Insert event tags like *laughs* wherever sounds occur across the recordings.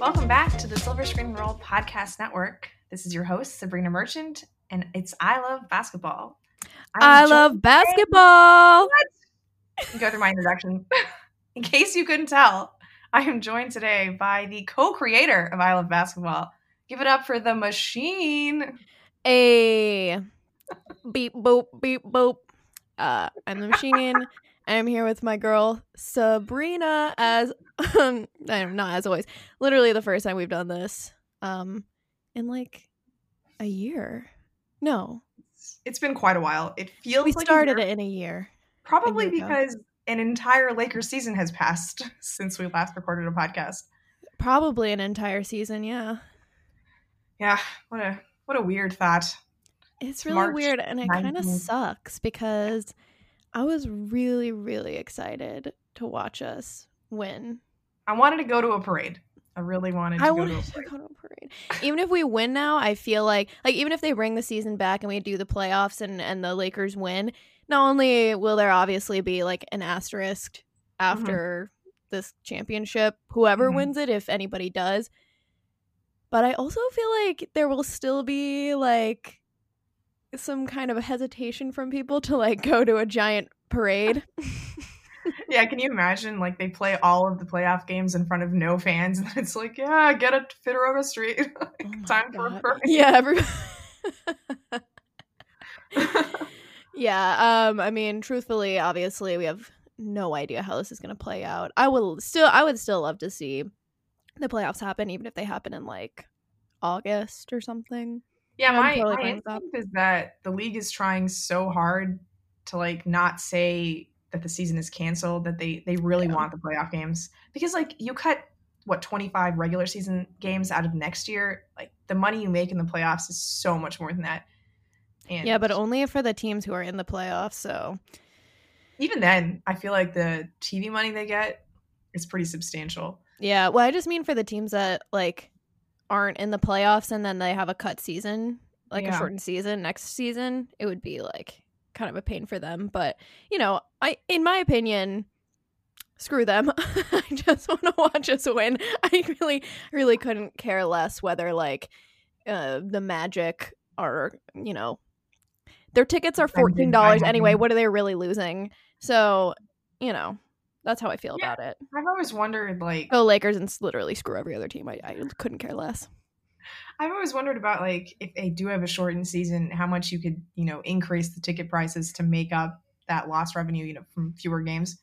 Welcome back to the Silver Screen Roll Podcast Network. This is your host, Sabreena Merchant, and it's I Love Basketball. I'm I love basketball. Go through my introduction. *laughs* In case you couldn't tell, I am joined today by the co-creator of I Love Basketball. Give it up for the machine. A beep boop beep boop. Uh, I'm the machine. In. I'm here with my girl Sabreena as *laughs* um, I'm not as always. Literally the first time we've done this. Um, in like a year. No, It's been quite a while. It feels we like started it in a year. Probably because an entire Lakers season has passed *laughs* since we last recorded a podcast. Probably an entire season. Yeah, Yeah, what a what a weird thought. it's really March weird, and it kind of sucks because I was really, really excited to watch us win I wanted to go to a parade. I really wanted to I go wanted to a to parade. go to a parade. Even if we win now, I feel like like even if they bring the season back and we do the playoffs and and the Lakers win, not only will there obviously be like an asterisk after this championship, whoever Mhm. wins it, if anybody does, but I also feel like there will still be like some kind of hesitation from people to like go to a giant parade. *laughs* Yeah, can you imagine? Like they play all of the playoff games in front of no fans, *laughs* and it's like, yeah, get a Figueroa Street. *laughs* Like, Oh Time for a God. parade. Yeah, every *laughs* Yeah, um I mean truthfully, obviously we have no idea how this is going to play out. I will still I would still love to see the playoffs happen even if they happen in like August or something. yeah, my, totally my instinct is that the league is trying so hard to like not say that the season is canceled, that they they really Yeah. want the playoff games because like you cut what 25 regular season games out of next year, like the money you make in the playoffs is so much more than that. And Yeah, but only for the teams who are in the playoffs, so even then, I feel like the TV money they get is pretty substantial. yeah, well I just mean for the teams that like aren't in the playoffs and then they have a cut season, like a shortened season next season, it would be like kind of a pain for them, but you know, I in my opinion screw them. *laughs* I just want to watch us win. *laughs* I really really couldn't care less whether like uh the Magic are, you know, their tickets are $14 anyway. What are they really losing? So, you know, that's how I feel Yeah. about it. I've always wondered, like, Go Lakers and literally screw every other team. I, I couldn't care less. I've always wondered about like if they do have a shortened season, how much you could, you know, increase the ticket prices to make up that lost revenue, you know, from fewer games.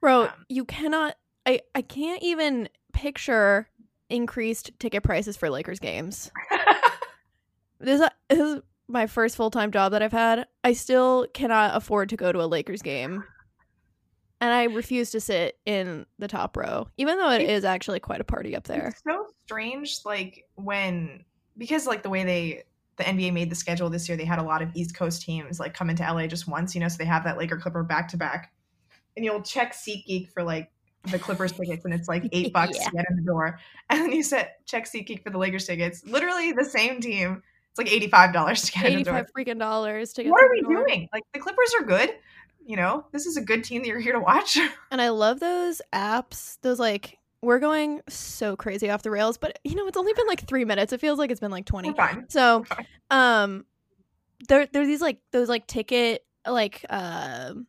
Bro, Um, you cannot I I can't even picture increased ticket prices for Lakers games. *laughs* This this is my first full-time job that I've had. I still cannot afford to go to a Lakers game. And I refuse to sit in the top row, even though it It's- is actually quite a party up there. It's so strange, like when because like the way they the NBA made the schedule this year, they had a lot of East Coast teams like come into LA just once, you know, so they have that Laker Clipper back to back. And you'll check SeatGeek for like the Clippers *laughs* tickets, and it's like eight bucks Yeah. to get in the door. *laughs* And then you set check SeatGeek for the Lakers tickets, literally the same team. It's like eighty five dollars to get in the door. 85 freaking dollars to get What are we door. doing? Like the Clippers are good. You know, this is a good team that you're here to watch. *laughs* And I love those apps. Those like we're going so crazy off the rails, but you know, it's only been like 3 minutes. It feels like it's been like 20. We're fine. So, um there there's these like those like ticket like um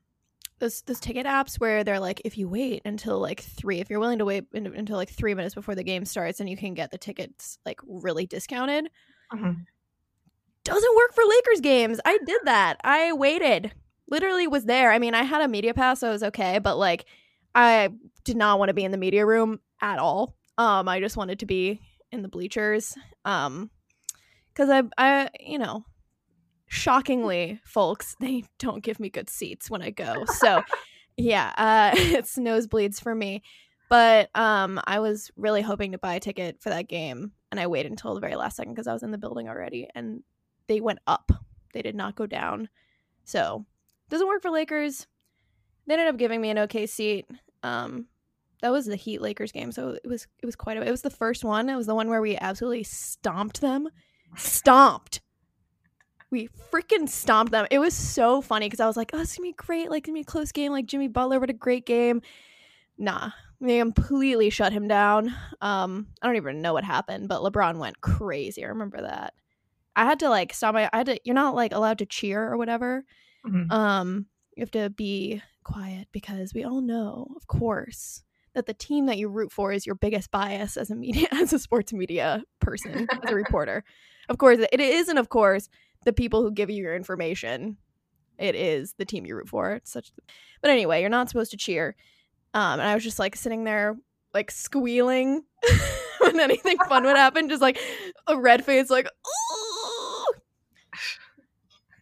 those those ticket apps where they're like if you wait until like 3 if you're willing to wait in, until like 3 minutes before the game starts and you can get the tickets like really discounted. Mhm. Doesn't work for Lakers games. I did that. I waited. Literally was there. I mean, I had a media pass, so it was okay, but like I did not want to be in the media room at all. Um I just wanted to be in the bleachers. Um cuz I I you know, shockingly folks, they don't give me good seats when I go. So, *laughs* yeah, uh *laughs* it's nosebleeds for me. But um I was really hoping to buy a ticket for that game and I waited until the very last second cuz I was in the building already and they went up. They did not go down. So, doesn't work for Lakers. they ended up giving me an okay seat. Um, that was the Heat Lakers game, so it was it was quite a. It was the first one. It was the one where we absolutely stomped them, stomped. We freaking stomped them. It was so funny because I was like, "Oh, it's gonna be great. Like, gonna be a close game. Like Jimmy Butler, what a great game." Nah, they completely shut him down. Um, I don't even know what happened, but LeBron went crazy. I remember that. I had to like stop my. I had to. You're not like allowed to cheer or whatever. Mhm. Um, you have to be quiet because we all know, of course, that the team that you root for is your biggest bias as a media, *laughs* as a sports media person, as a reporter. Of course, it isn't. Of course, the people who give you your information. It is the team you root for. It's such. But anyway, you're not supposed to cheer. Um, and I was just like sitting there, like squealing *laughs* when anything fun would happen, just like a red face, like. "Ooh."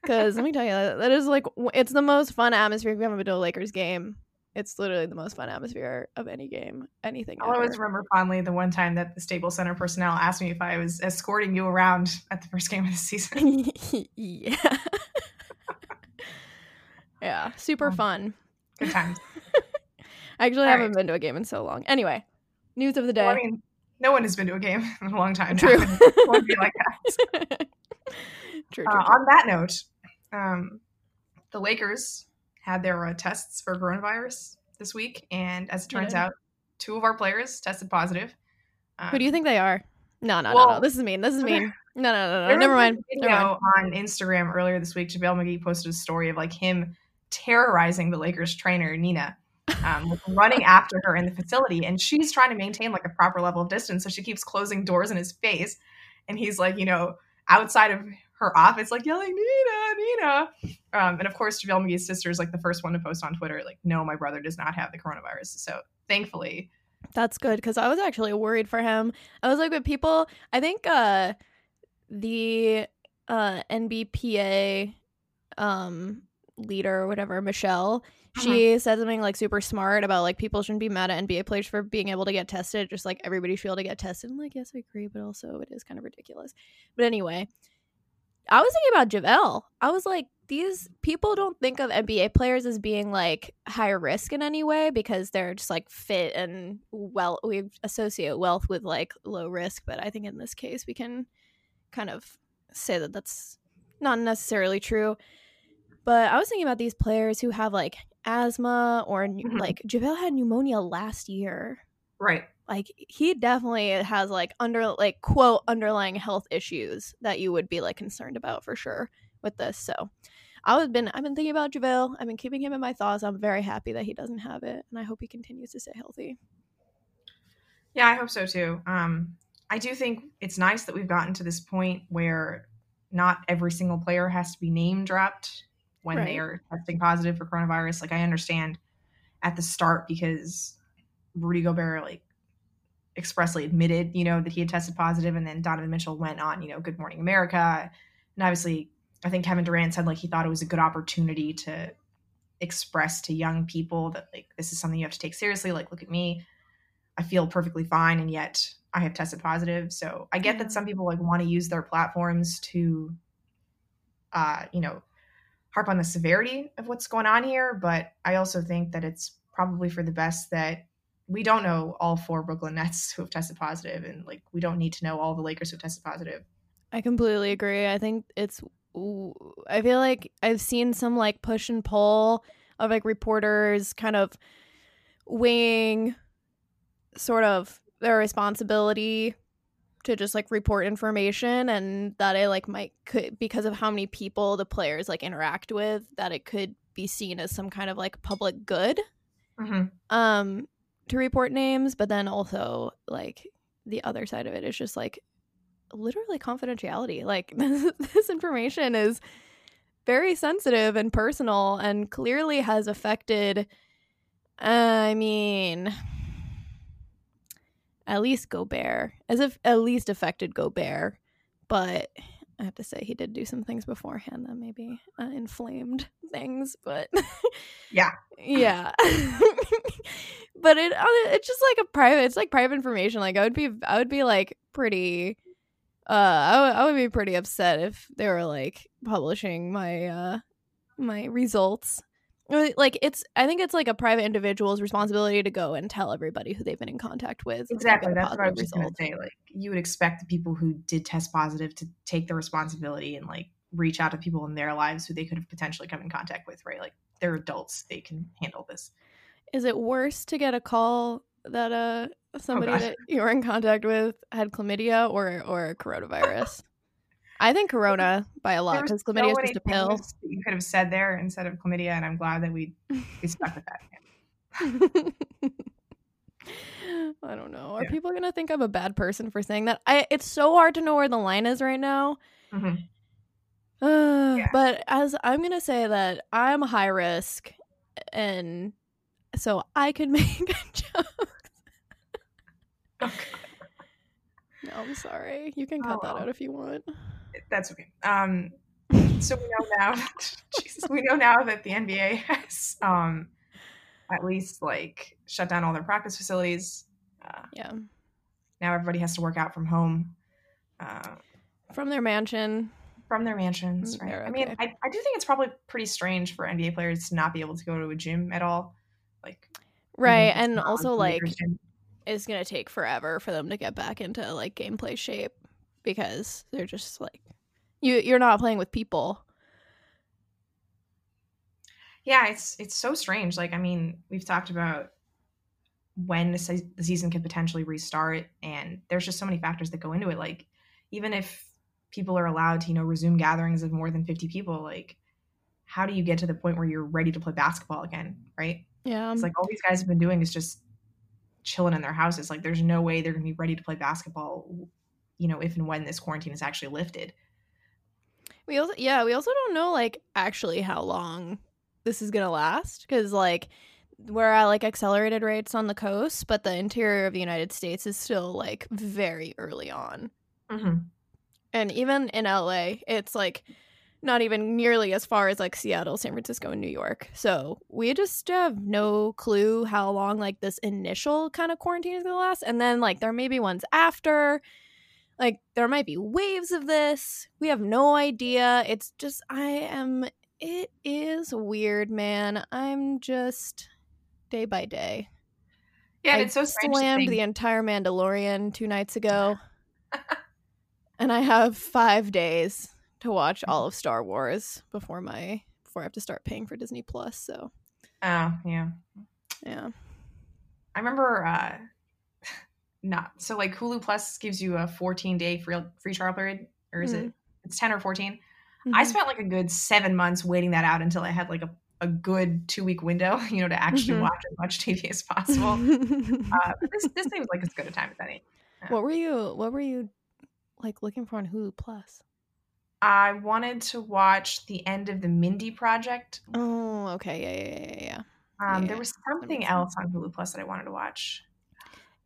Because let me tell you, that that is like it's the most fun atmosphere if you haven't been to a Lakers game. It's literally the most fun atmosphere of any game, anything. Always ever. remember fondly the one time that the Staples Center personnel asked me if I was escorting you around at the first game of the season. *laughs* yeah, *laughs* yeah, super Um, fun. Good times. *laughs* I actually all haven't right. been to a game in so long. Anyway, news of the day. Well, I mean, no one has been to a game in a long time. True. Now. It won't be like that. true, true, Uh, true. on that note, um, the Lakers had their uh, tests for coronavirus this week, and as it turns out, two of our players tested positive. Um, Who do you think they are? No, no, no, no. This is mean. This is *laughs* mean. No, no, no, no. Never mind. Never Video mind. on Instagram earlier this week, JaVale McGee posted a story of like him terrorizing the Lakers trainer Nina, um, *laughs* running after her in the facility, and she's trying to maintain like a proper level of distance, so she keeps closing doors in his face, and he's like, you know, outside of her office, like yelling Nina, Nina, um, and of course JaVale McGee's sister is like the first one to post on Twitter, like, no, my brother does not have the coronavirus, so thankfully, That's good because I was actually worried for him. I was like, with people, I think uh the uh NBPA um leader or whatever, Michelle, she said something like super smart about like people shouldn't be mad at NBA players for being able to get tested, just like everybody should be able to get tested. I'm like, yes, I agree, but also it is kind of ridiculous. But anyway, I was thinking about JaVale. I was like, these people don't think of NBA players as being like high risk in any way because they're just like fit and well. We associate wealth with like low risk, but I think in this case we can kind of say that that's not necessarily true. But I was thinking about these players who have like asthma or Mhm. like JaVale had pneumonia last year right. Like he definitely has like under like quote underlying health issues that you would be like concerned about for sure with this. So I was been I've been thinking about JaVale. I've been keeping him in my thoughts. I'm very happy that he doesn't have it, and I hope he continues to stay healthy. Yeah, I hope so too. Um, I do think it's nice that we've gotten to this point where not every single player has to be name dropped when Right. they are testing positive for coronavirus. Like I understand at the start because Rudy Gobert like expressly admitted, you know, that he had tested positive, and then Donovan Mitchell went on, you know, Good Morning America, and obviously, I think Kevin Durant said like he thought it was a good opportunity to express to young people that like this is something you have to take seriously. Like, look at me, I feel perfectly fine, and yet I have tested positive. So I get that some people like want to use their platforms to, uh, you know, harp on the severity of what's going on here, but I also think that it's probably for the best that we don't know all four Brooklyn Nets who have tested positive, and like we don't need to know all the Lakers who have tested positive. I completely agree. I think it's. I feel like I've seen some like push and pull of like reporters kind of weighing sort of their responsibility to just like report information and that it like might could because of how many people the players like interact with that it could be seen as some kind of like public good Mm-hmm. um to report names but then also like the other side of it is just like literally confidentiality like this, *laughs* this information is very sensitive and personal and clearly has affected i mean at least Gobert, as if at least affected Gobert. But I have to say, he did do some things beforehand that maybe uh, inflamed things. But Yeah. *laughs* yeah. *laughs* but it it's just like a private. It's like private information. Like I would be, I would be like pretty. Uh, I would, I would be pretty upset if they were like publishing my uh my results Like it's, I think it's like a private individual's responsibility to go and tell everybody who they've been in contact with. Exactly. That's what I was going to say. Like, you would expect the people who did test positive to take the responsibility and like reach out to people in their lives who they could have potentially come in contact with, right? Like, they're adults; they can handle this. Is it worse to get a call that uh somebody Oh, that you were in contact with had chlamydia or or coronavirus? I think corona by a lot because so chlamydia is just a pill. you could have said there instead of chlamydia, and I'm glad that we we stuck with that. *laughs* I don't know. Are Yeah. people gonna think I'm a bad person for saying that? I it's so hard to know where the line is right now. Mhm. Uh, *sighs* Yeah. But as I'm gonna say that I'm high risk, and so I can *laughs* make jokes. Oh, No, I'm sorry. You can cut that Oh. out if you want. That's okay. Um, so we know now. *laughs* Jesus, we know now that the NBA has um, at least like shut down all their practice facilities. Uh, Yeah, now everybody has to work out from home, uh, from their mansion. from their mansions. Mm, Right. they're I mean. I, I do think it's probably pretty strange for NBA players to not be able to go to a gym at all. Like, Right, and also like gym. it's gonna take forever for them to get back into like gameplay shape because they're just like you you're not playing with people. yeah, it's it's so strange. Like, I mean, we've talked about when the, se- the season could potentially restart, and there's just so many factors that go into it. Like, even if people are allowed to, you know, resume gatherings of more than 50 people, like, how do you get to the point where you're ready to play basketball again, right? Yeah. It's like all these guys have been doing is just chilling in their houses. Like, there's no way they're gonna be ready to play basketball, you know, if and when this quarantine is actually lifted. We also yeah, we also don't know like actually how long this is gonna last because like we're at like accelerated rates on the coast, but the interior of the United States is still like very early on, Mm-hmm. and even in LA, it's like not even nearly as far as like Seattle, San Francisco, and New York. So we just have no clue how long like this initial kind of quarantine is gonna last, and then like there may be ones after. Like there might be waves of this. We have no idea. It's just I am it is weird, man. I'm just day by day. Yeah, I it's so strange. slammed the entire Mandalorian two nights ago. *laughs* and I have five days to watch all of Star Wars before my before I have to start paying for Disney Plus. So Oh, yeah. yeah. I remember uh not so like Hulu Plus gives you a 14 day free free trial period or is it it's 10 or 14. I Mhm. spent like a good 7 months waiting that out until I had like a a good 2 week window, *laughs* you know, to actually Mhm. watch as much TV as possible. *laughs* uh, this this seems like as good a time as any. what were you what were you like looking for on Hulu Plus? I wanted to watch the end of the Mindy project. Oh, okay. Yeah, yeah, yeah, yeah, yeah. Um, yeah, there was something else on Hulu Plus that I wanted to watch.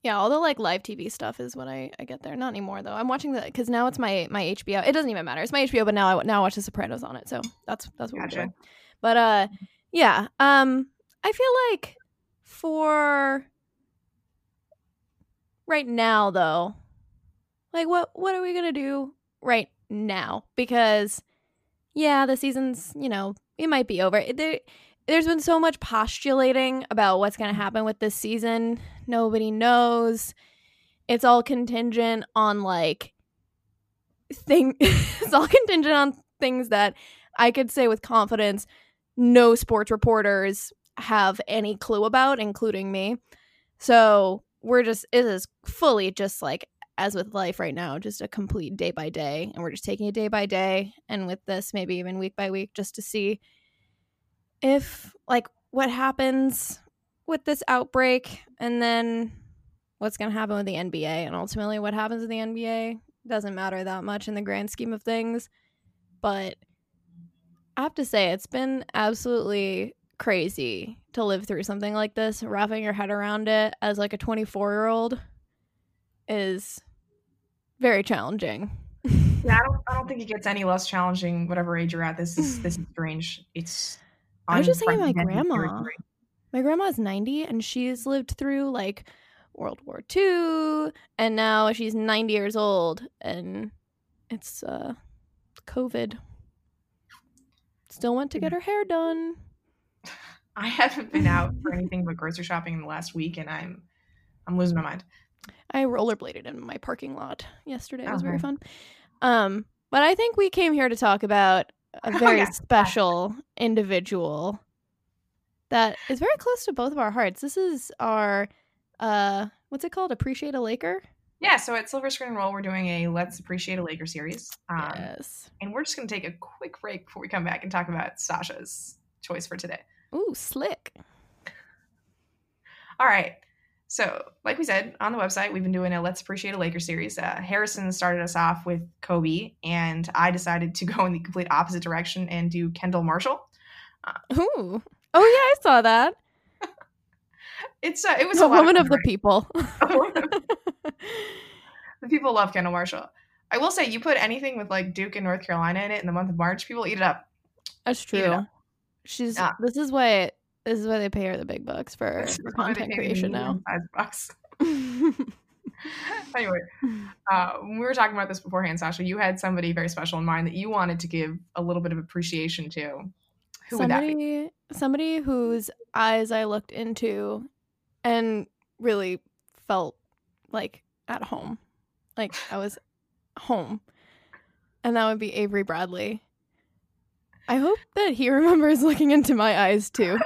Yeah, all the like live TV stuff is what I, I get there. Not anymore though. I'm watching the because now it's my my HBO. It doesn't even matter. It's my HBO, but now I now I watch The Sopranos on it. So that's that's what Gotcha. we're doing. But uh, yeah. Um, I feel like for right now though, like what what are we gonna do right now? Because yeah, the season's you know it might be over. There, there's been so much postulating about what's gonna happen with this season. Nobody knows. It's all contingent on like thing. *laughs* it's all contingent on things that I could say with confidence. No sports reporters have any clue about, including me. So we're just it is fully just like as with life right now, just a complete day by day, and we're just taking it day by day, and with this maybe even week by week, just to see if like what happens with this outbreak, and then what's going to happen with the NBA, and ultimately what happens with the NBA doesn't matter that much in the grand scheme of things, but I have to say it's been absolutely crazy to live through something like this. Wrapping your head around it as like a 24 year old is very challenging. Yeah, I don't, I don't think it gets any less challenging, whatever age you're at. This is this is *laughs* strange. It's. I was just thinking my grandma. My grandma's 90 and she's lived through like World War II and now she's 90 years old and it's uh COVID. Still went to get her hair done. I haven't been out for anything but grocery shopping in the last week, and I'm I'm losing my mind. I rollerbladed in my parking lot yesterday. It was very fun. Um, but I think we came here to talk about a Oh, very yeah. special individual that is very close to both of our hearts. This is our uh what's it called? Appreciate a Laker? Yeah, so at Silver Screen Roll, we're doing a Let's Appreciate a Laker series. Um, yes. And we're just going to take a quick break before we come back and talk about Sasha's choice for today. Ooh, slick. All right. So, like we said on the website, we've been doing a Let's Appreciate a Laker series. Uh, Harrison started us off with Kobe, and I decided to *laughs* go in the complete opposite direction and do Kendall Marshall. Ooh. Oh yeah, I saw that. *laughs* It's uh, it was *laughs* a woman of, of the people. the people love Kendall Marshall. I will say, you put anything with like Duke and North Carolina in it in the month of March, people eat it up. That's true. She's Yeah. this is why this is why they pay her the big bucks for, content creation now. medium-sized bucks. *laughs* *laughs* anyway, uh, we were talking about this beforehand, Sasha, you had somebody very special in mind that you wanted to give a little bit of appreciation to. Who would that be? somebody somebody whose eyes I looked into and really felt like at home. Like I was home. And that would be Avery Bradley. I hope that he *laughs* remembers looking into my eyes too.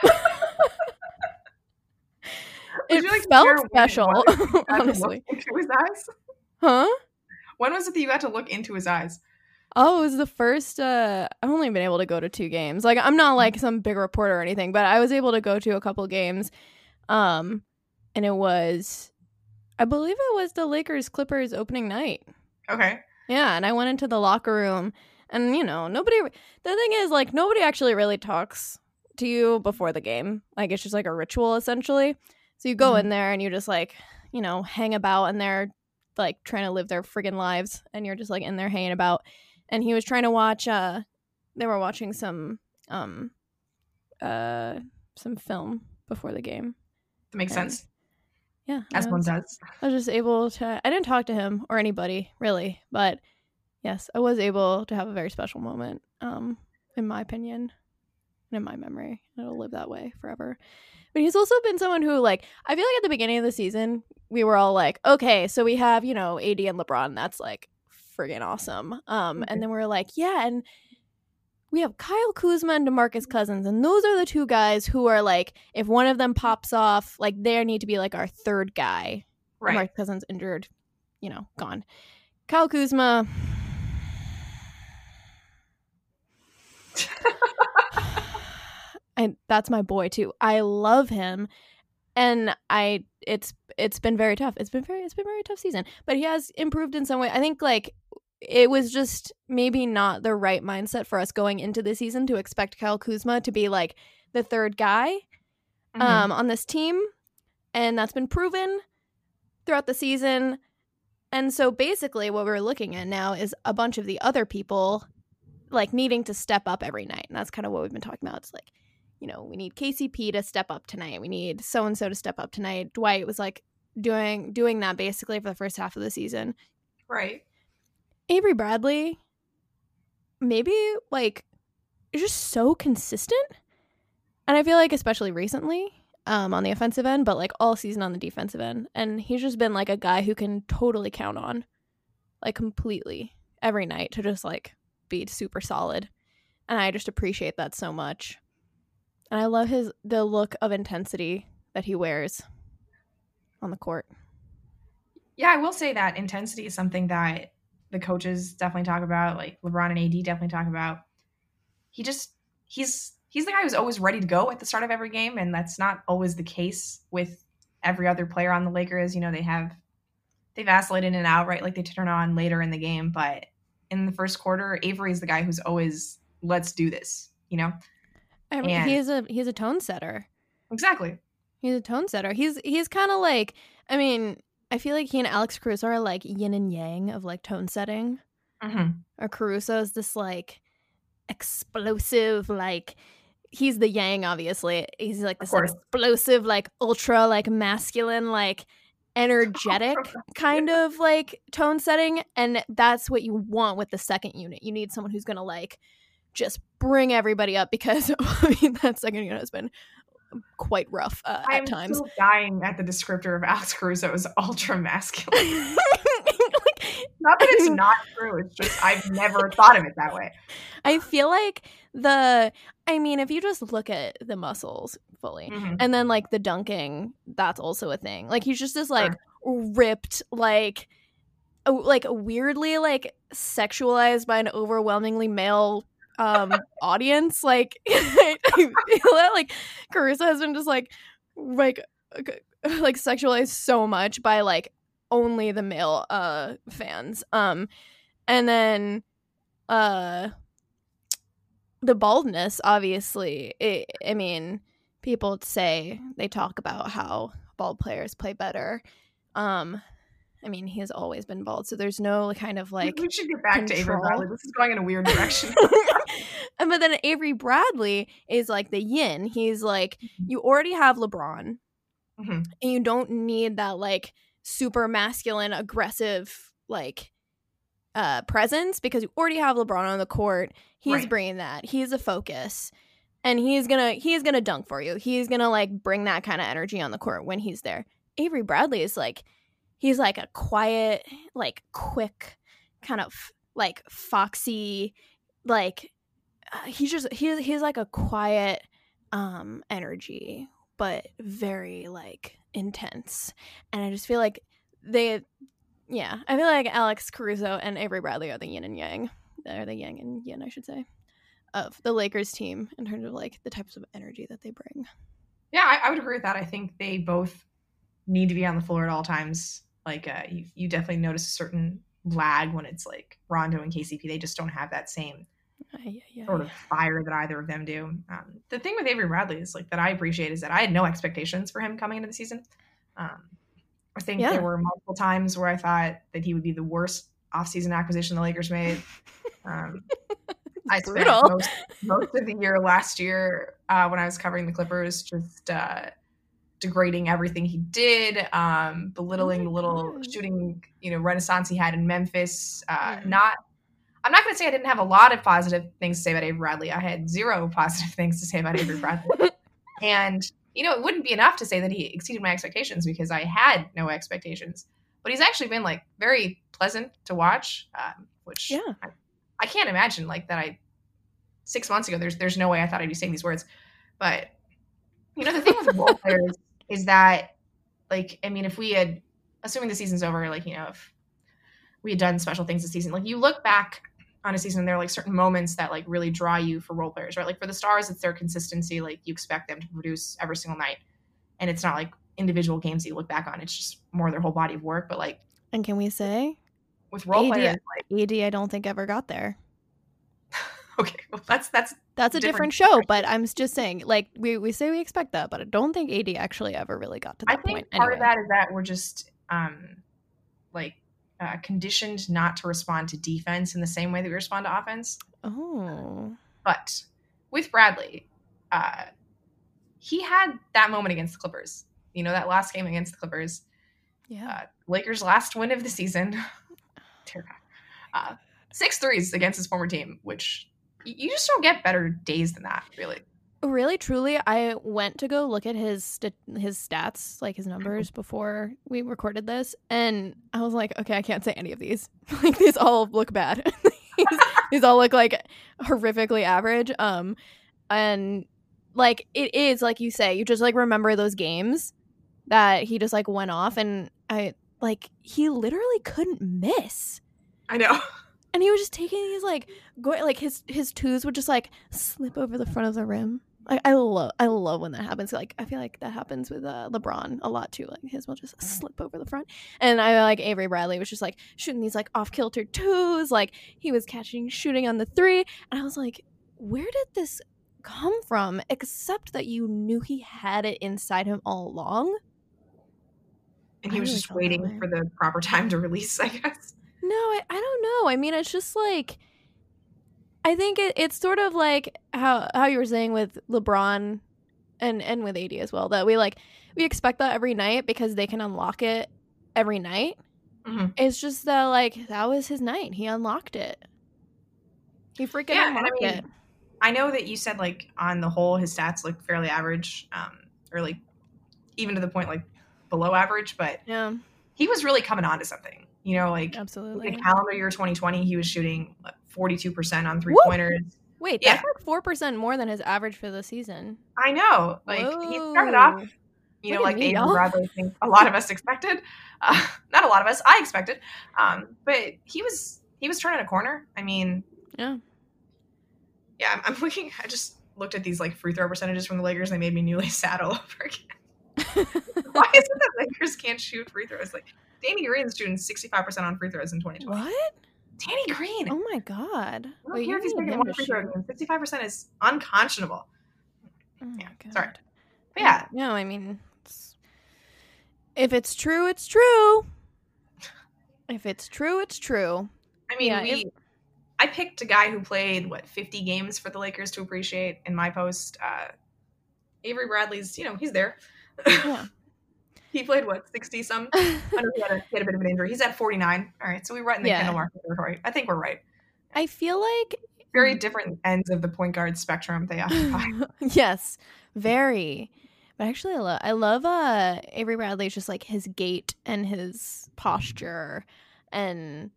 Would it like felt share when it special, was that you *laughs* got to look honestly. into his eyes? Huh? When was it that you got to look into his eyes? Oh, it was the first uh I've only been able to go to two games. Like I'm not like some big reporter or anything, but I was able to go to a couple games. Um and it was I believe it was the Lakers Clippers opening night. Okay. Yeah, and I went into the locker room and you know, nobody the thing is like nobody actually really talks to you before the game. Like it's just like a ritual essentially. So you go Mhm. in there and you just like, you know, hang about and they're like trying to live their friggin' lives and you're just like in there hanging about. And he was trying to watch uh they were watching some um uh some film before the game. That makes And- sense. Yeah. As I one was- does. I was just able to. I didn't talk to him or anybody really, but yes, I was able to have a very special moment, um, in my opinion, and in my memory. It'll live that way forever. But he's also been someone who, like, I feel like at the beginning of the season, we were all like, okay, so we have you know AD and LeBron. That's like friggin' awesome. Um, Mhm. and then we are like, yeah, and we have Kyle Kuzma and DeMarcus Cousins, and those are the two guys who are like, if one of them pops off, like they need to be like our third guy. Right. Mark Cousins injured, you know, gone. Kyle Kuzma. *laughs* that's my boy too. I love him. And I it's it's been very tough. It's been very it's been a very tough season. But he has improved in some way. I think like it was just maybe not the right mindset for us going into the season to expect Kyle Kuzma to be like the third guy Mhm. um, on this team, and that's been proven throughout the season. And so basically, what we're looking at now is a bunch of the other people like needing to step up every night, and that's kind of what we've been talking about. It's like, you know, we need KCP to step up tonight. We need so and so to step up tonight. Dwight was like doing doing that basically for the first half of the season. right. Avery Bradley, maybe like, is just so consistent. And I feel like, especially recently, um, on the offensive end, but like all season on the defensive end. And he's just been like a guy who can totally count on, like completely every night to just like be super solid. And I just appreciate that so much. And I love his the look of intensity that he wears on the court. Yeah, I will say that intensity is something that the coaches definitely talk about, like LeBron and AD definitely talk about. He just he's he's the guy who's always ready to go at the start of every game, and that's not always the case with every other player on the Lakers. You know, they have they vacillate in and out, right? Like they turn on later in the game, but in the first quarter, Avery's the guy who's always let's do this. You know, I mean, And- he's a he's a tone setter. exactly. He's a tone setter. He's he's kind of like I mean, I feel like he and Alex Caruso are like yin and yang of like tone setting. hmm Or Caruso is this like explosive like he's the yang obviously. He's like this explosive like ultra like masculine like energetic *laughs* kind of like tone setting and that's what you want with the second unit. You need someone who's going to like just bring everybody up because *laughs* I mean that second unit has been quite rough uh, at times. still dying at the descriptor of Alex Caruso as ultra masculine. *laughs* Not that it's *laughs* not true. It's just I've never thought of it that way. I feel like the I mean, if you just look at the muscles fully Mhm. and then like the dunking, that's also a thing. Like he's just this like Sure. ripped, like oh, like weirdly like sexualized by an overwhelmingly male um audience. Like *laughs* like Caruso has been just like like *laughs* like sexualized so much by like only the male uh fans. Um and then uh the baldness obviously it, i mean people say they talk about how bald players play better um i mean he has always been bald so there's no kind of like we should get back to Avery. Bradley. This is going in a weird direction. *laughs* and but then avery bradley is like the yin he's like you already have lebron Mhm. and you don't need that like super masculine aggressive like uh presence because you already have lebron on the court he's Right. bringing that he's a focus and he's gonna he's gonna dunk for you he's gonna like bring that kind of energy on the court when he's there avery bradley is like he's like a quiet like quick kind of like foxy like uh, he's just he's he's like a quiet um energy but very like intense and i just feel like they yeah i feel like alex caruso and avery bradley are the yin and yang they're the yang and yin i should say of the lakers team in terms of like the types of energy that they bring Yeah, I, I would agree with that. I think they both need to be on the floor at all times. Like, uh, you, you definitely notice a certain lag when it's like Rondo and KCP. They just don't have that same yeah, yeah, sort of yeah. fire that either of them do. Um, the thing with Avery Bradley is like that I appreciate is that I had no expectations for him coming into the season. Um, I think there were multiple times where I thought that he would be the worst offseason acquisition the Lakers made. Um, *laughs* I spent most, most of the year last year uh, when I was covering the Clippers just uh, degrading everything he did, um, belittling my the little God. shooting, you know, renaissance he had in Memphis. Uh, Mhm. Not, I'm not going to say I didn't have a lot of positive things to say about Avery Bradley. I had zero *laughs* positive things to say about Avery Bradley, *laughs* and you know, it wouldn't be enough to say that he exceeded my expectations because I had no expectations. But he's actually been like very pleasant to watch, um, which Yeah. I, I can't imagine like that. I six months ago, there's there's no way I thought I'd be saying these words, but you know, the thing with *laughs* role players is that like I mean, if we had assuming the season's over, like you know, if we had done special things this season, like you look back on a season, and there are like certain moments that like really draw you for role players, right? Like for the stars, it's their consistency. Like you expect them to produce every single night, and it's not like individual games that you look back on. It's just more their whole body of work. But like and can we say with role AD players, like AD i don't think ever got there *laughs* okay, well that's that's that's a Different different, show but i'm just saying like we, we say we expect that but i don't think ad actually ever really got to I that think point part of that is that we're just um like uh, conditioned not to respond to defense in the same way that we respond to offense. oh But with Bradley, uh, he had that moment against the Clippers. You know, that last game against the Clippers, yeah uh, Lakers' last win of the season. *laughs* Uh, six threes against his former team, which you just don't get better days than that, really. really truly i went to go look at his st- his stats like his numbers before we recorded this and i was like okay i can't say any of these *laughs* like these all look bad *laughs* these, these all look like horrifically average um and like it is like you say you just like remember those games that he just like went off and i like he literally couldn't miss I know. *laughs* and he was just taking these like go like his his twos would just like slip over the front of the rim. Like I love I love when that happens. Like I feel like that happens with uh, LeBron a lot too. Like his will just slip over the front. And I like Avery Bradley was just like shooting these like off kilter twos. Like he was catching shooting on the three, and I was like, where did this come from? Except that you knew he had it inside him all along. And he was really just waiting for the proper time to release, I guess. No, I, I don't know. I mean, it's just like I think it, it's sort of like how how you were saying with LeBron and and with AD as well that we like we expect that every night because they can unlock it every night. Mhm. It's just that like that was his night. He unlocked it. He freaking Yeah, and I unlocked mean, it. I know that you said like on the whole his stats look fairly average, um, or like even to the point like below average, but Yeah, he was really coming on to something. You know, like absolutely. in calendar year 2020, he was shooting forty two percent on three pointers. Wait, Yeah. that's like four percent more than his average for the season. I know, like he started off, you Look know, like me, Avery. Bradley. Think a lot of us expected. *laughs* Uh, not a lot of us. I expected, um, but he was he was turning a corner. I mean, Yeah. yeah, I'm, I'm looking. I just looked at these like free throw percentages from the Lakers. and They made me newly *laughs* sad all over again. *laughs* Why is it that Lakers can't shoot free throws? Like Danny Green's shooting 65 percent on free throws in 2020. what? Danny Green. Oh my god! Don't Wait, if he's making one free throw. 65% is unconscionable. Oh Yeah, sorry. God. But yeah, No, I mean, it's, if it's true, it's true. If it's true, it's true. I mean, Yeah, we. if- I picked a guy who played what 50 games for the Lakers to appreciate in my post. Uh, Avery Bradley's, you know, he's there. Yeah. *laughs* he played what 60 some. *laughs* I know he had, a, he had a bit of an injury. He's at 49. All right, so we're right in the Yeah. Market territory. I think we're right. I feel like Very different ends of the point guard spectrum they *laughs* occupy. yes, very. But actually, I love I love uh Avery Bradley's just like his gait and his posture, and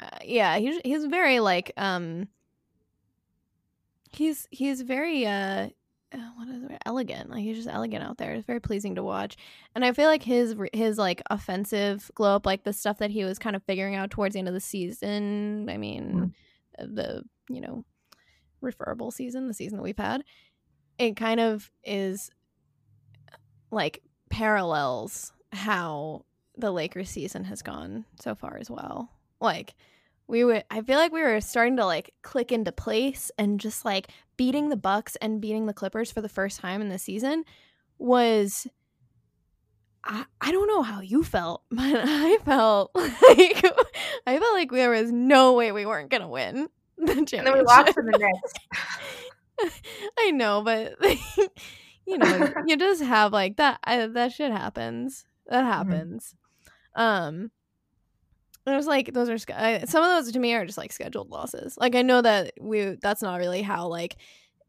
uh, yeah, he's he's very like um. He's he's very uh. Uh, What is it? Elegant, like he's just elegant out there. It's very pleasing to watch, and I feel like his his like offensive glow up, like the stuff that he was kind of figuring out towards the end of the season. I mean, the you know referable season, the season that we've had, it kind of is like parallels how the Lakers season has gone so far as well. Like we would I feel like we were starting to like click into place and just like beating the Bucks and beating the Clippers for the first time in the season was I, I don't know how you felt, *laughs* but I felt *laughs* like I felt like there was no way we weren't gonna win the championship. and then we lost to the Knicks. *laughs* I know, but you know, you just have like that. I, that shit happens. That happens. Um, it was like those are some of those to me are just like scheduled losses. Like I know that we that's not really how like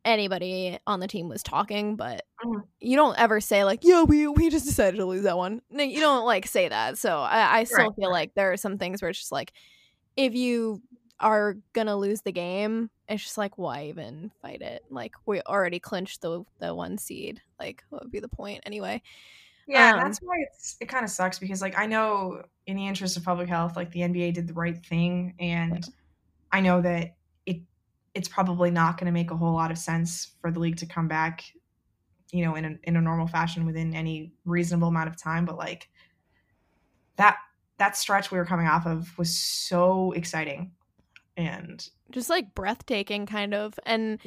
anybody on the team was talking, but Mhm. you don't ever say like, "Yeah, we we just decided to lose that one." No, you don't like say that. So I, I still Right, feel like there are some things where it's just like, if you are gonna lose the game, it's just like, why even fight it? Like we already clinched the the one seed. Like, what would be the point anyway? Yeah, Um, that's why it's it kind of sucks because like I know in the interest of public health, like the NBA did the right thing, and I know that it it's probably not going to make a whole lot of sense for the league to come back, you know, in a, in a normal fashion within any reasonable amount of time. But like that that stretch we were coming off of was so exciting, and Just like breathtaking, kind of. And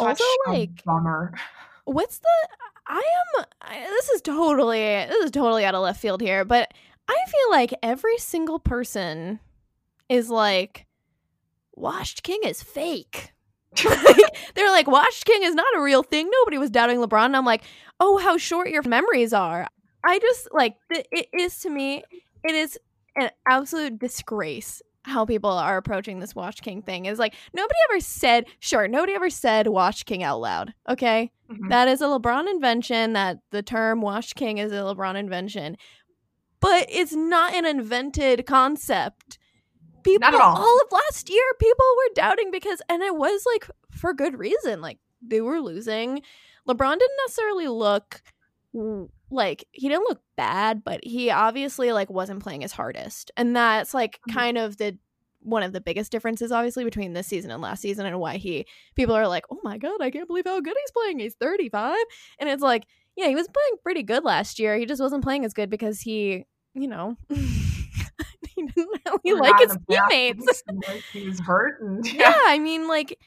Also, like- bummer. *laughs* what's the i am I, this is totally this is totally out of left field here but i feel like every single person is like washed king is fake. *laughs* Like, they're like washed king is not a real thing. Nobody was doubting lebron. And i'm like oh how short your memories are. I just like th- it is to me it is an absolute disgrace how people are approaching this Washed King thing is like nobody ever said sure nobody ever said Washed King out loud okay Mhm. that is a LeBron invention. That the term "washed king" is a LeBron invention, but it's not an invented concept. People Not at all. of last year, people were doubting because, and it was like for good reason. Like they were losing. LeBron didn't necessarily look like he didn't look bad, but he obviously like wasn't playing his hardest, and that's like Mhm. kind of the one of the biggest differences obviously between this season and last season and why he people are like oh my god i can't believe how good he's playing he's 35 and it's like yeah he was playing pretty good last year he just wasn't playing as good because he you know *laughs* he didn't really were like his teammates *laughs* he was hurt, and yeah *laughs* i mean like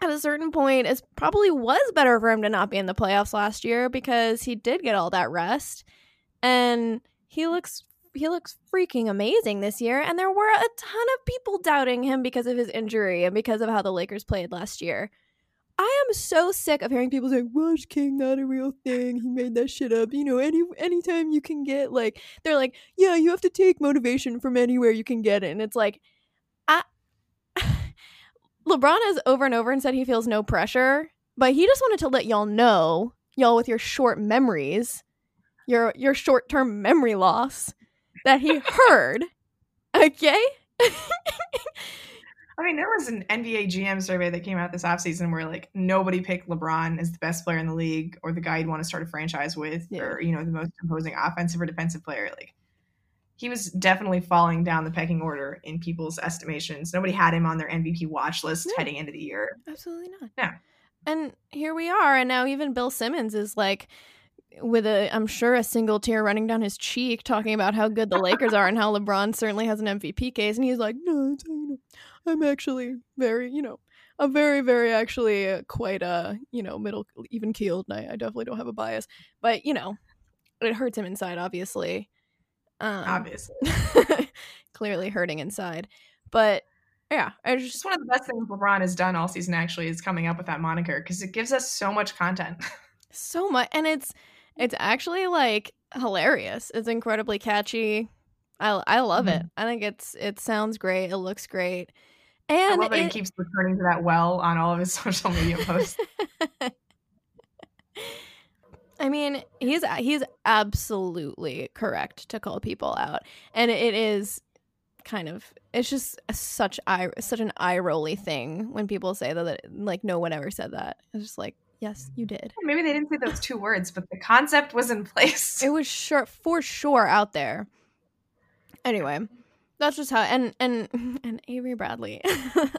at a certain point it probably was better for him to not be in the playoffs last year because he did get all that rest and he looks he looks freaking amazing this year and there were a ton of people doubting him because of his injury and because of how the Lakers played last year. I am so sick of hearing people say, "Washed King not a real thing. He made that shit up." You know, any anytime you can get like they're like, "Yeah, you have to take motivation from anywhere you can get it." And it's like LeBron has over and over and said he feels no pressure, but he just wanted to let y'all know, y'all with your short memories, your your short term memory loss, that he *laughs* heard. Okay. I mean, there was an NBA GM survey that came out this offseason where like nobody picked LeBron as the best player in the league or the guy you'd want to start a franchise with Yeah. or, you know, the most imposing offensive or defensive player. Like he was definitely falling down the pecking order in people's estimations. Nobody had him on their MVP watch list Yeah. heading into the year. Absolutely not. Yeah. And here we are, and now even Bill Simmons is like with a I'm sure a single tear running down his cheek talking about how good the Lakers are and how LeBron certainly has an MVP case and he's like, "No, it's, you know, I'm actually very, you know, I'm very very actually uh, quite uh, you know, middle even keeled and I, I definitely don't have a bias." But, you know, it hurts him inside obviously. Um, Obviously. *laughs* clearly hurting inside. But yeah, I just one of the best things LeBron has done all season actually is coming up with that moniker because it gives us so much content. *laughs* so much and it's it's actually like hilarious it's incredibly catchy i i love it i think it's it sounds great it looks great I and love that he it- keeps returning to that well on all of his *laughs* social media posts. I mean, he's he's absolutely correct to call people out, and it is kind of it's just such eye such an eye rolly thing when people say that, that like no one ever said that. It's just like yes, you did. Maybe they didn't say those two words, but the concept was in place. It was sure for sure out there. Anyway, that's just how and and *laughs* and Avery Bradley,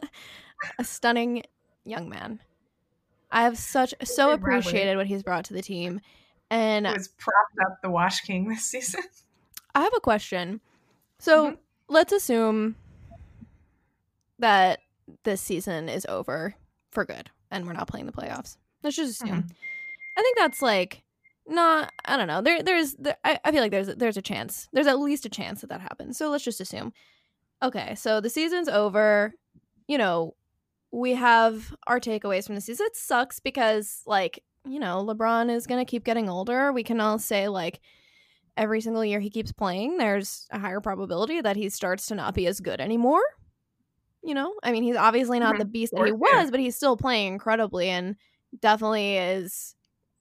*laughs* a stunning young man. I have such so appreciated what he's brought to the team, and It was propped up the Washed King this season. *laughs* I have a question. So Mhm. let's assume that this season is over for good and we're not playing the playoffs. Let's just assume. I think that's like not. I don't know. There, there's. There, I, I feel like there's there's a chance. There's at least a chance that that happens. So let's just assume. Okay, so the season's over. You know, we have our takeaways from the season. It sucks because like you know LeBron is gonna keep getting older. We can all say like every single year he keeps playing, there's a higher probability that he starts to not be as good anymore. You know, I mean, he's obviously not Mhm, the beast that he was, but he's still playing incredibly and definitely is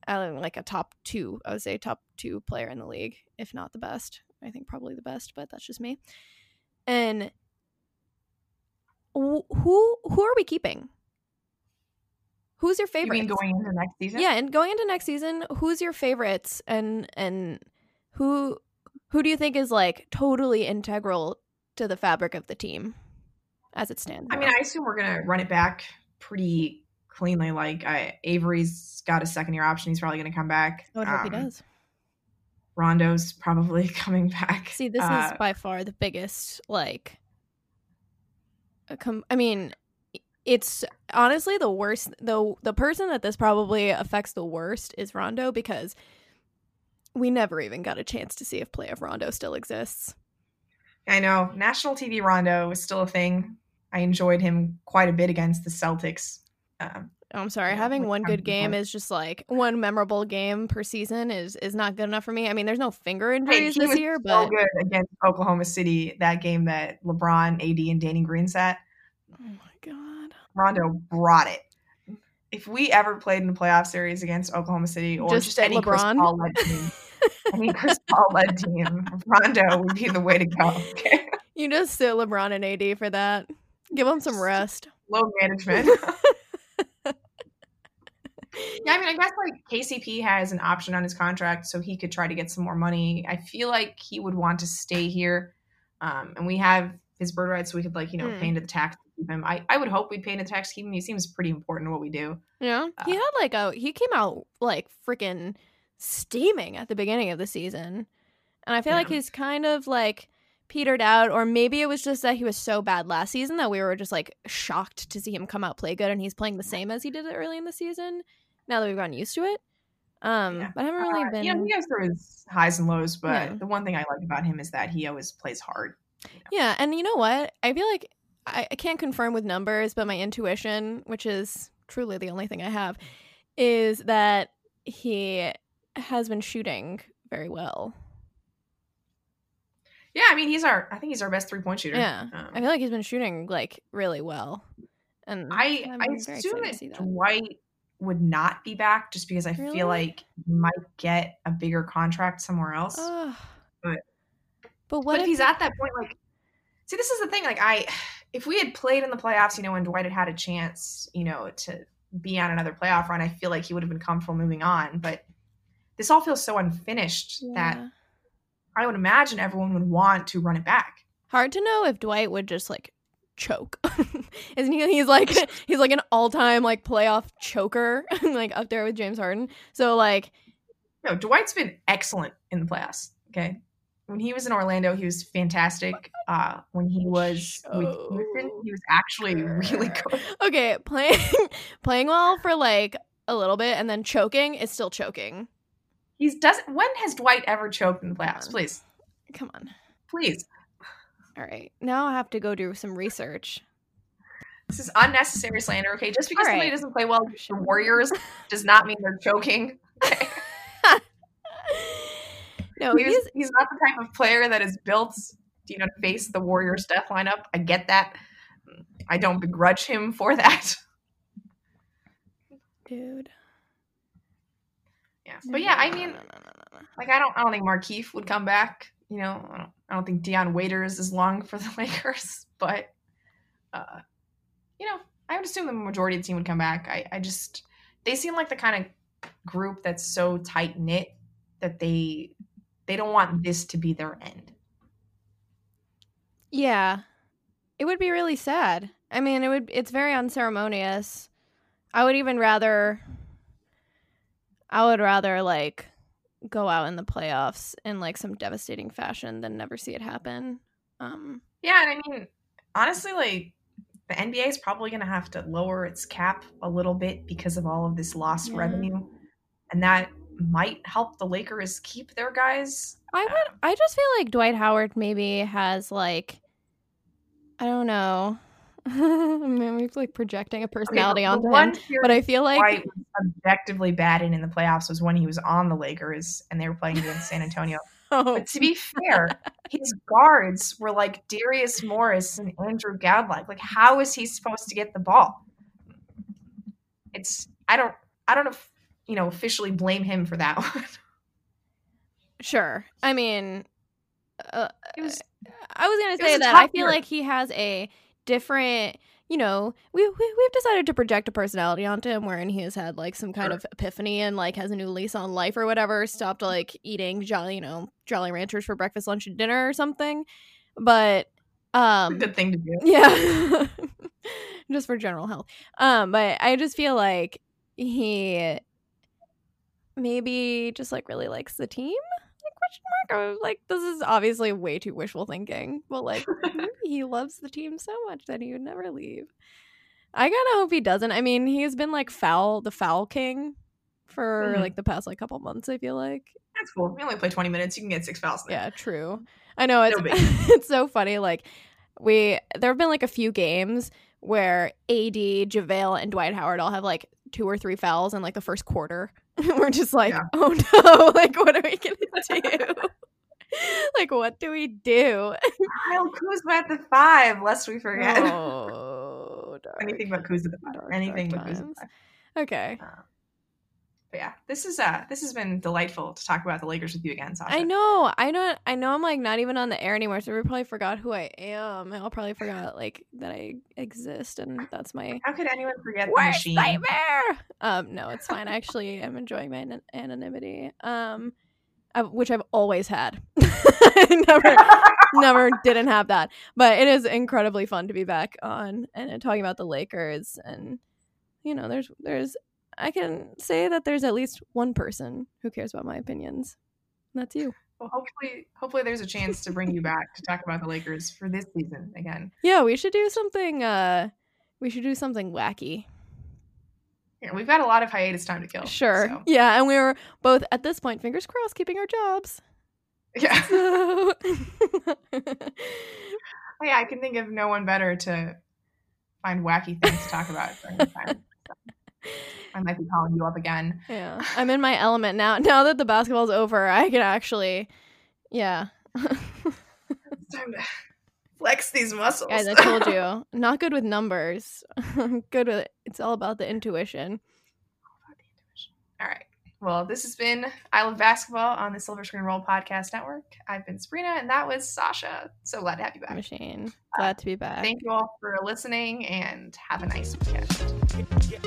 uh, like a top two. I would say top two player in the league, if not the best. I think probably the best, but that's just me. And who who are we keeping? Who's your You favorite? mean going into next season? Yeah, and going into next season, who's your favorites and and who who do you think is like totally integral to the fabric of the team as it stands? I mean. I assume we're gonna run it back pretty cleanly. Like I, Avery's got a second year option; he's probably gonna come back. I would hope he Um, does. Rondo's probably *laughs* coming back. See, this Uh, is by far the biggest like com- I mean, it's honestly the worst the the person that this probably affects the worst is Rondo because we never even got a chance to see if play of Rondo still exists. I know national TV Rondo is still a thing. I enjoyed him quite a bit against the Celtics. Um, I'm sorry, Yeah, having one good game is just like one memorable game per season is is not good enough for me. I mean, there's no finger injuries he this year, so but good against Oklahoma City. That game that LeBron, AD, and Danny Green sat. oh my god, Rondo brought it. If we ever played in a playoff series against Oklahoma City or Just just, any Chris LeBron? Paul led team, any Chris *laughs* Paul led team, Rondo would be the way to go. Okay? you just sit LeBron and AD for that. Give them some rest. Load management. *laughs* *laughs* yeah, I mean, I guess like KCP has an option on his contract, so he could try to get some more money. I feel like he would want to stay here, um, and we have his bird rights, so we could like you know Hmm. pay into the tax to keep him. I, I would hope we'd pay into the tax to keep him. He seems pretty important to what we do. Yeah, he Uh, had like a he came out like freaking steaming at the beginning of the season, and I feel like he's kind of like petered out, or maybe it was just that he was so bad last season that we were just like shocked to see him come out play good, and he's playing the same as he did early in the season. Now that we've gotten used to it, um, Yeah. but I haven't really Uh, been. You know, he goes through his highs and lows, but Yeah. the one thing I like about him is that he always plays hard. Yeah, and you know what? I feel like I, I can't confirm with numbers, but my intuition, which is truly the only thing I have, is that he has been shooting very well. Yeah, I mean, he's our. I think he's our best three point shooter. Yeah, Um, I feel like he's been shooting like really well, And I I assume that, see that. Dwight would not be back just because I Really? feel like might get a bigger contract somewhere else. Ugh. but- but what but if if he's at that point, like, see, this is the thing. Like, I, *sighs* if we had played in the playoffs, you know, when Dwight had had a chance, you know, to be on another playoff run, I feel like he would have been comfortable moving on. But this all feels so unfinished that I would imagine everyone would want to run it back. hard to know if Dwight would just like choke. *laughs* Isn't he? He's like *laughs* he's like an all time like playoff choker, *laughs* like up there with James Harden. So like No, Dwight's been excellent in the playoffs. Okay. When he was in Orlando, he was fantastic. Uh, when he was with Houston, he was actually really good. okay, playing playing well for like a little bit and then choking is still choking. He's doesn't. When has Dwight ever choked in the playoffs? Please, Come on. please. All right. Now I have to go do some research. This is unnecessary slander. Okay, just because All somebody doesn't play well with the Warriors does not mean they're choking. *laughs* no, He's, he's he's not the type of player that is built, you know, to face the Warriors death lineup. I get that. I don't begrudge him for that. dude. Yeah, but yeah, I mean, like I don't, I don't think Markieff would come back. You know, I don't, think Dion Waiters is long for the *laughs* Lakers, but uh, you know, I would assume the majority of the team would come back. I, I just they seem like the kind of group that's so tight knit that they they don't want this to be their end. Yeah. It would be really sad. I mean, it would it's very unceremonious. I would even rather I would rather like go out in the playoffs in like some devastating fashion than never see it happen. Um Yeah, and I mean, honestly, like the NBA is probably going to have to lower its cap a little bit because of all of this lost Yeah. revenue, and that might help the Lakers keep their guys. I would I just feel like Dwight Howard maybe has like I don't know. *laughs* maybe like projecting a personality the onto him. But I feel like objectively bad in in the playoffs was when he was on the Lakers and they were playing against San Antonio. *laughs* oh, But to be fair, *laughs* his guards were like Darius Morris and Andrew Goudelock. Like, how is he supposed to get the ball? It's I don't I don't you know officially blame him for that one. sure. I mean uh, was I was gonna say that I feel like he has a different, you know, we, we we've decided to project a personality onto him, wherein he has had like some kind Sure. of epiphany and like has a new lease on life or whatever. Stopped like eating jolly, you know, Jolly Ranchers for breakfast, lunch, and dinner or something. But um, good thing to do. *laughs* yeah, *laughs* just for general health. Um, but I just feel like he maybe just like really likes the team. Like question mark? Or, like this is obviously way too wishful thinking, but like *laughs* he loves the team so much that he would never leave. I of hope he doesn't. I mean, he's been like foul, the foul king for Mhm. like the past like couple months. I feel like. That's cool. We only play twenty minutes. You can get six fouls. there. Yeah, true. I know it's No *laughs* it's so funny. Like we there have been like a few games where AD, JaVale, and Dwight Howard all have like two or three fouls in like the first quarter. *laughs* We're just like, Yeah. oh no, *laughs* like what are we gonna do? *laughs* like what do we do? Kyle Kuzma at the five, lest we forget. Oh, dark, Anything but Kuz at the five. dark, Anything dark but Kuz at the times. five. Okay. Um, But yeah, this is uh this has been delightful to talk about the Lakers with you again, Sasha. I know, I know, I know. I'm like not even on the air anymore, so we probably forgot who I am. I'll probably forgot like that I exist, and that's my How could anyone forget the worst machine? nightmare. Um, no, it's fine. I actually *laughs* am enjoying my an- anonymity. Um, I, which I've always had. *laughs* Never, never didn't have that, but it is incredibly fun to be back on and, and talking about the Lakers. And you know, there's, there's, I can say that there's at least one person who cares about my opinions. And that's you. Well, hopefully, hopefully, there's a chance to bring you back to talk about the Lakers for this season again. Yeah, we should do something. Uh, we should do something wacky. Yeah, we've got a lot of hiatus time to kill. Sure. so- Yeah, and we were both at this point, fingers crossed, keeping our jobs. Yeah. *laughs* So- Oh, yeah, I can think of no one better to find wacky things to talk about during time. *laughs* I might be calling you up again. yeah, I'm in my element now. *laughs* Now that the basketball's over, I can actually, yeah. It's time to Flex these muscles. Guys, I told you, not good with numbers. *laughs* good with it's all about the intuition. All right. Well, this has been I Love Basketball on the Silver Screen Roll Podcast Network. I've been Sabreena, and that was Sasha. So glad to have you back. Machine. Uh, glad to be back. Thank you all for listening, and have a nice weekend. Yeah.